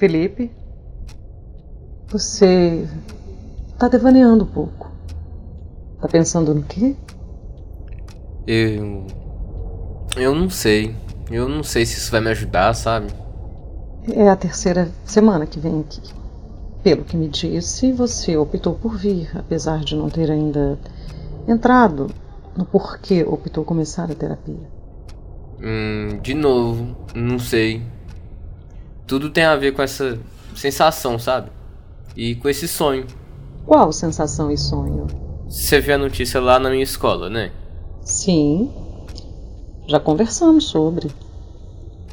Felipe, você tá devaneando um pouco. Tá pensando no quê? Eu. Eu não sei. Eu não sei se isso vai me ajudar, sabe? É a terceira semana que vem aqui. Pelo que me disse, você optou por vir, apesar de não ter ainda entrado no porquê optou começar a terapia. Hum, de novo, não sei. Tudo tem a ver com essa sensação, sabe? E com esse sonho. Qual sensação e sonho? Você viu a notícia lá na minha escola, né? Sim. Já conversamos sobre.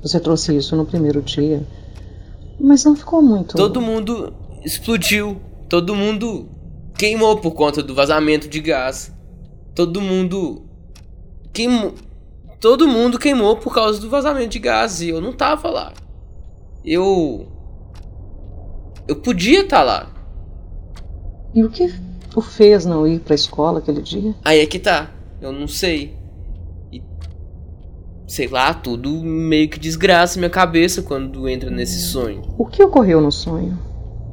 Você trouxe isso no primeiro dia. Mas não ficou muito. Todo mundo explodiu. Todo mundo queimou por conta do vazamento de gás. Todo mundo queimou. Todo mundo queimou por causa do vazamento de gás e eu não tava lá. Eu eu podia estar tá lá. E o que o fez não ir pra escola aquele dia? Aí é que tá. Eu não sei. E, sei lá, tudo meio que desgraça minha cabeça quando entra nesse sonho. O que ocorreu no sonho?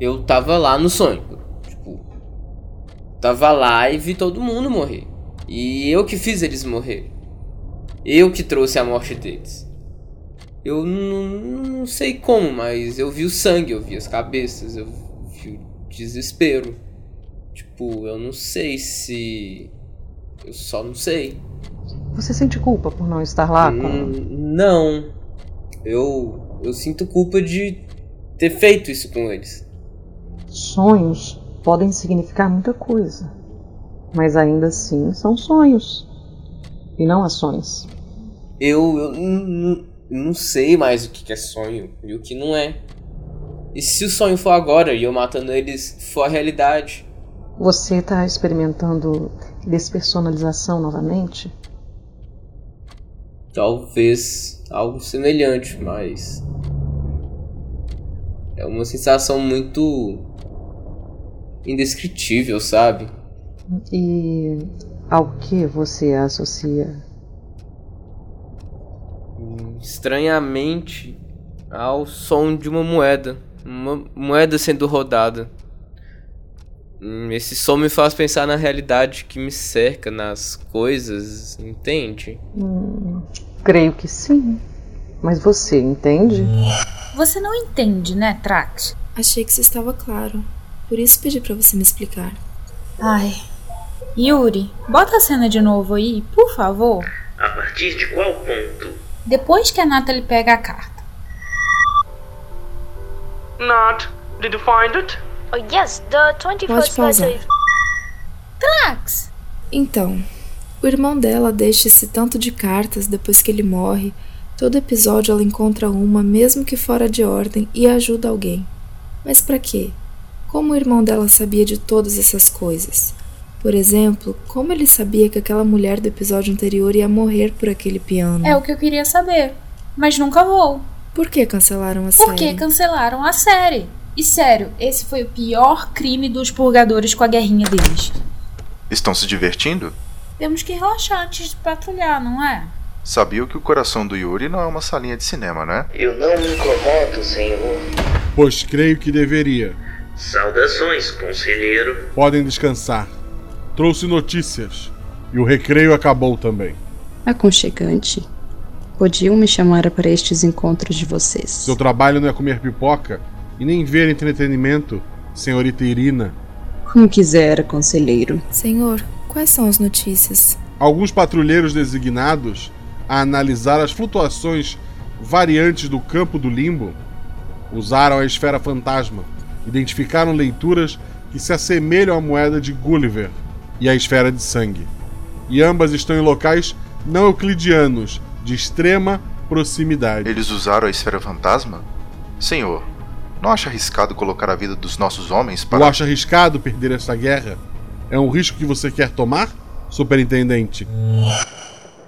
Eu tava lá no sonho. Tipo, tava lá e vi todo mundo morrer. E eu que fiz eles morrer. Eu que trouxe a morte deles. Eu não, não sei como, mas eu vi o sangue, eu vi as cabeças, eu vi o desespero. Tipo, eu não sei se. Eu só não sei. Você sente culpa por não estar lá com. Hum, não. Eu. Eu sinto culpa de ter feito isso com eles. Sonhos podem significar muita coisa. Mas ainda assim são sonhos. E não ações. Eu, eu não, sei mais o que é sonho e o que não é. E se o sonho for agora e eu matando eles for a realidade? Você está experimentando despersonalização novamente? Talvez algo semelhante, mas. É uma sensação muito. indescritível, sabe? E ao que você associa? Estranhamente ao som de uma moeda. Uma moeda sendo rodada. Hum, esse som me faz pensar na realidade que me cerca, nas coisas, entende? Hum, creio que sim. Mas você entende? Você não entende, né, Trax? Achei que isso estava claro. Por isso pedi para você me explicar. Ai. Yuri, bota a cena de novo aí, por favor. A partir de qual ponto? Depois que a Natalie pega a carta. Nat, did you find it? Oh, yes, the 21st Pode pausar. Trax! Então, o irmão dela deixa esse tanto de cartas depois que ele morre. Todo episódio ela encontra uma, mesmo que fora de ordem, e ajuda alguém. Mas para quê? Como o irmão dela sabia de todas essas coisas? Por exemplo, como ele sabia que aquela mulher do episódio anterior ia morrer por aquele piano? É o que eu queria saber. Mas nunca vou. Por que cancelaram a Por série? que cancelaram a série? E sério, esse foi o pior crime dos purgadores com a guerrinha deles. Estão se divertindo? Temos que relaxar antes de patrulhar, não é? Sabia que o coração do Yuri não é uma salinha de cinema, né? Eu não me incomodo, senhor. Pois creio que deveria. Saudações, conselheiro. Podem descansar. Trouxe notícias. E o recreio acabou também. Aconchegante. Podiam me chamar para estes encontros de vocês. Seu trabalho não é comer pipoca e nem ver entretenimento, senhorita Irina. Como quiser, conselheiro. Senhor, quais são as notícias? Alguns patrulheiros designados a analisar as flutuações variantes do campo do limbo usaram a esfera fantasma, identificaram leituras que se assemelham à moeda de Gulliver e à esfera de sangue. E ambas estão em locais não euclidianos, de extrema proximidade. Eles usaram a esfera fantasma? Senhor, não acha arriscado colocar a vida dos nossos homens para. Tu acha arriscado perder essa guerra? É um risco que você quer tomar, superintendente?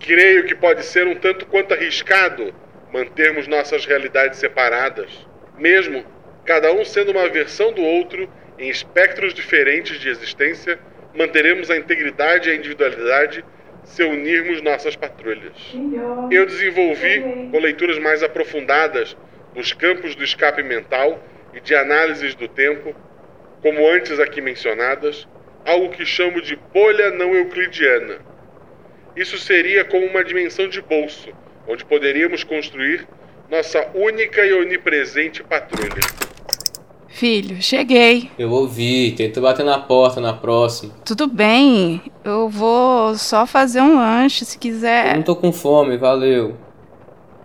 Creio que pode ser um tanto quanto arriscado mantermos nossas realidades separadas, mesmo cada um sendo uma versão do outro em espectros diferentes de existência, manteremos a integridade e a individualidade se unirmos nossas patrulhas. Eu desenvolvi, com leituras mais aprofundadas nos campos do escape mental, e de análises do tempo, como antes aqui mencionadas, algo que chamo de bolha não euclidiana. Isso seria como uma dimensão de bolso, onde poderíamos construir nossa única e onipresente patrulha. Filho, cheguei. Eu ouvi, tenta bater na porta na próxima. Tudo bem, eu vou só fazer um lanche se quiser. Eu não tô com fome, valeu.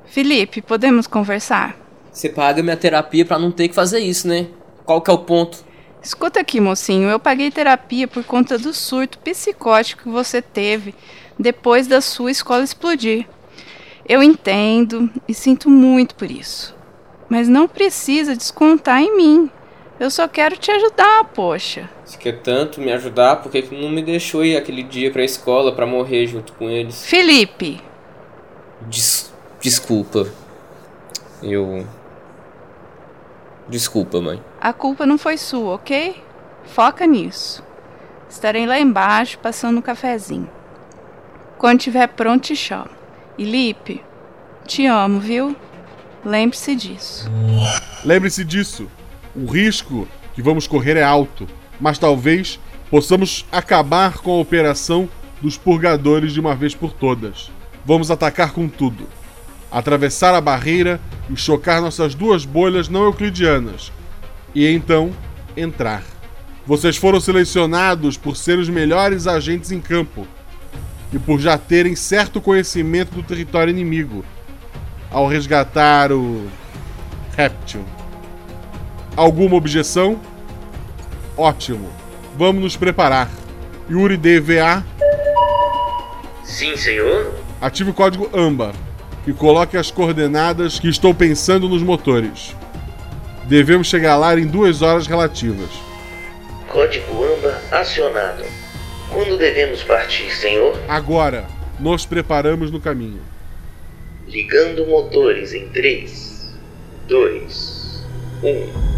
Felipe, podemos conversar? Você paga minha terapia pra não ter que fazer isso, né? Qual que é o ponto? Escuta aqui, mocinho, eu paguei terapia por conta do surto psicótico que você teve depois da sua escola explodir. Eu entendo e sinto muito por isso. Mas não precisa descontar em mim. Eu só quero te ajudar, poxa. Você quer tanto me ajudar, por que não me deixou ir aquele dia pra escola pra morrer junto com eles? Felipe! Des desculpa. Eu. Desculpa, mãe. A culpa não foi sua, ok? Foca nisso. Estarei lá embaixo passando um cafezinho. Quando estiver pronto, te chamo. E Lipe, te amo, viu? Lembre-se disso. Lembre-se disso. O risco que vamos correr é alto, mas talvez possamos acabar com a operação dos purgadores de uma vez por todas. Vamos atacar com tudo. Atravessar a barreira e chocar nossas duas bolhas não euclidianas. E então entrar. Vocês foram selecionados por ser os melhores agentes em campo e por já terem certo conhecimento do território inimigo ao resgatar o réptil. Alguma objeção? Ótimo. Vamos nos preparar. Yuri DVA. Sim, senhor. Ative o código AMBA e coloque as coordenadas que estou pensando nos motores. Devemos chegar lá em duas horas relativas. Código AMBA acionado. Quando devemos partir, senhor? Agora, nos preparamos no caminho. Ligando motores em 3, 2, 1.